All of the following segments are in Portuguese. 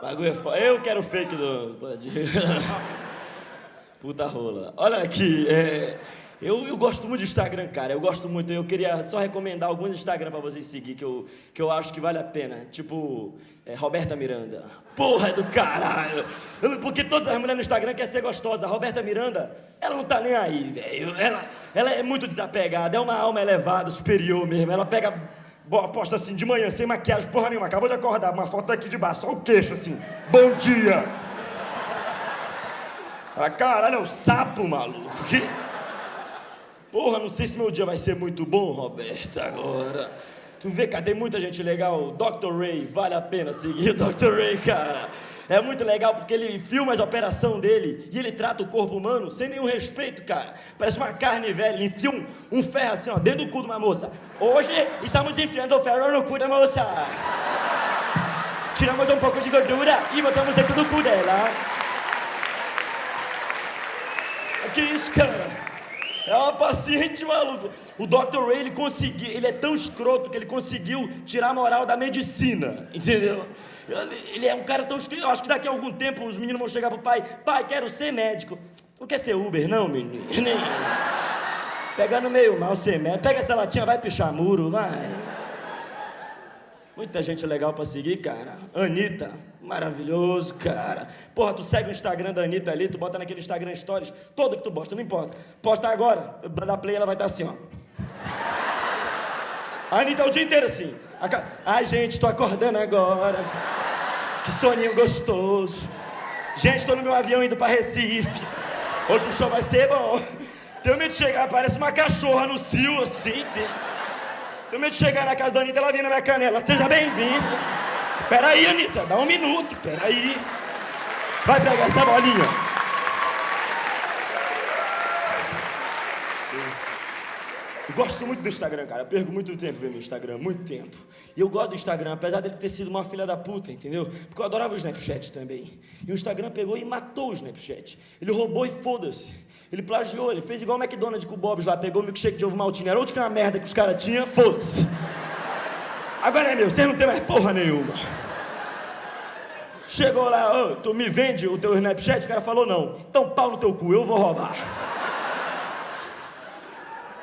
bagulho é foda. Eu quero fake do. Puta rola. Olha aqui, é. Eu, eu gosto muito de Instagram, cara. Eu gosto muito. Eu queria só recomendar alguns Instagram pra vocês seguir que eu, que eu acho que vale a pena. Tipo, é, Roberta Miranda. Porra, é do caralho. Porque todas as mulheres no Instagram querem ser gostosas. A Roberta Miranda, ela não tá nem aí, velho. Ela, ela é muito desapegada. É uma alma elevada, superior mesmo. Ela pega. Boa, posta assim de manhã, sem maquiagem, porra nenhuma. Acabou de acordar, uma foto daqui de baixo, só o queixo assim. Bom dia! Ah, caralho, é um sapo, maluco. Porra, não sei se meu dia vai ser muito bom, Roberto, agora. Tu vê, cara, tem muita gente legal. Dr. Ray, vale a pena seguir Dr. Ray, cara. É muito legal porque ele filma as operações dele e ele trata o corpo humano sem nenhum respeito, cara. Parece uma carne velha. Ele enfia um, um ferro assim, ó, dentro do cu de uma moça. Hoje estamos enfiando o ferro no cu da moça. Tiramos um pouco de gordura e botamos dentro do cu dela. Que isso, cara? É uma paciente, maluco. O Dr. Ray, ele conseguiu, ele é tão escroto que ele conseguiu tirar a moral da medicina, entendeu? Ele, é um cara tão escroto. Eu acho que daqui a algum tempo os meninos vão chegar pro pai: pai, quero ser médico. Não quer ser Uber, não, menino? Nem. Pegando meio mal ser médico. Pega essa latinha, vai pichar muro, vai. Muita gente legal pra seguir, cara. Anitta, maravilhoso, cara. Porra, tu segue o Instagram da Anitta ali, tu bota naquele Instagram Stories, todo que tu posta, não importa. Posta agora, da play ela vai estar assim, ó. A Anitta o dia inteiro assim. Ai, gente, tô acordando agora. Que soninho gostoso. Gente, tô no meu avião indo pra Recife. Hoje o show vai ser bom. Tenho medo de chegar, parece uma cachorra no cio, assim. que- Tenho medo de chegar na casa da Anitta, ela vir na minha canela. Seja bem-vinda. Peraí, Anitta, dá um minuto, peraí. Vai pegar essa bolinha. Gosto muito do Instagram, cara. Eu perco muito tempo vendo o Instagram, muito tempo. E eu gosto do Instagram, apesar dele ter sido uma filha da puta, entendeu? Porque eu adorava o Snapchat também. E o Instagram pegou e matou o Snapchat. Ele roubou e foda-se. Ele plagiou, ele fez igual o McDonald's com o Bob's lá, pegou o milkshake de ovo maltine. Era a última merda que os caras tinham, foda-se. Agora é meu, vocês não tem mais porra nenhuma. Chegou lá, ô, tu me vende o teu Snapchat? O cara falou não. Então pau no teu cu, eu vou roubar.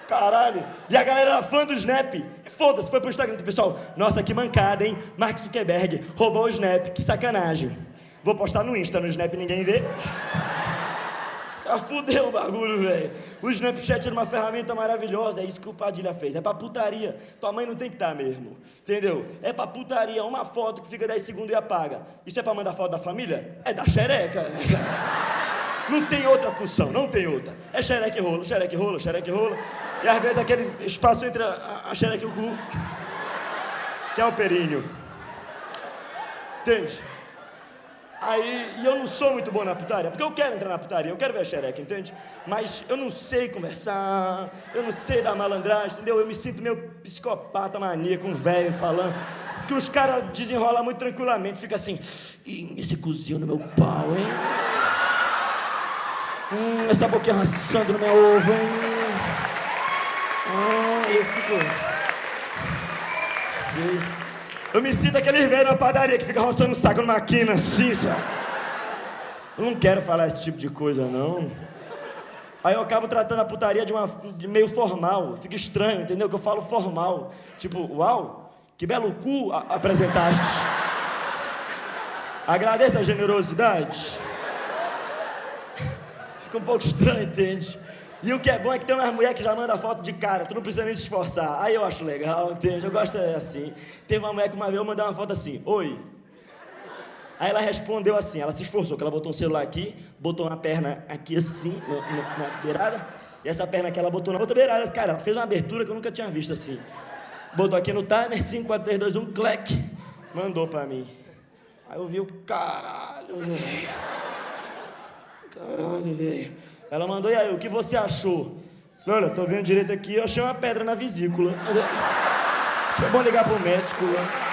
Caralho. E a galera era fã do Snap. E foda-se, foi pro Instagram. Pessoal, nossa, que mancada, hein? Mark Zuckerberg roubou o Snap. Que sacanagem. Vou postar no Insta, no Snap ninguém vê. Ah, fudeu o bagulho, velho. O Snapchat era uma ferramenta maravilhosa. É isso que o Padilha fez. É pra putaria. Tua mãe não tem que estar mesmo. Entendeu? É pra putaria. Uma foto que fica 10 segundos e apaga. Isso é pra mandar foto da família? É da xereca. Não tem outra função, não tem outra. É xereque rola, xereque rola, xereque rola. E às vezes aquele espaço entre a, a xereque e o cu, que é o períneo. Entende? Aí, e eu não sou muito bom na putaria, porque eu quero entrar na putaria, eu quero ver a xereca, entende? Mas eu não sei conversar, eu não sei dar malandragem, entendeu? Eu me sinto meio psicopata, maníaco, um velho falando. Que os caras desenrolam muito tranquilamente, fica assim, esse cozinho no meu pau, hein? Hum, essa boquinha raçando no meu ovo, hein? Ah, eu. Sei. Eu me sinto aquele velho na padaria que fica roçando o saco numa quina assim, sabe? Eu não quero falar esse tipo de coisa, não. Aí eu acabo tratando a putaria de, uma, de meio formal. Fica estranho, entendeu? Que eu falo formal. Tipo, uau, que belo cu apresentaste. Agradeço a generosidade. Fica um pouco estranho, entende? E o que é bom é que tem umas mulheres que já mandam foto de cara, tu não precisa nem se esforçar. Aí eu acho legal, entende? Eu gosto é assim. Teve uma mulher que uma vez eu mandei uma foto assim, oi. Aí ela respondeu assim, ela se esforçou, que ela botou um celular aqui, botou uma perna aqui assim, no- no- na beirada, e essa perna aqui ela botou na outra beirada. Cara, ela fez uma abertura que eu nunca tinha visto assim. Botou aqui no timer, 5, 4, 3, 2, 1, clec, mandou pra mim. Aí eu vi o caralho. Caralho, velho. Ela mandou, e aí, o que você achou? Olha, tô vendo direito aqui, eu achei uma pedra na vesícula. É bom ligar pro médico. né?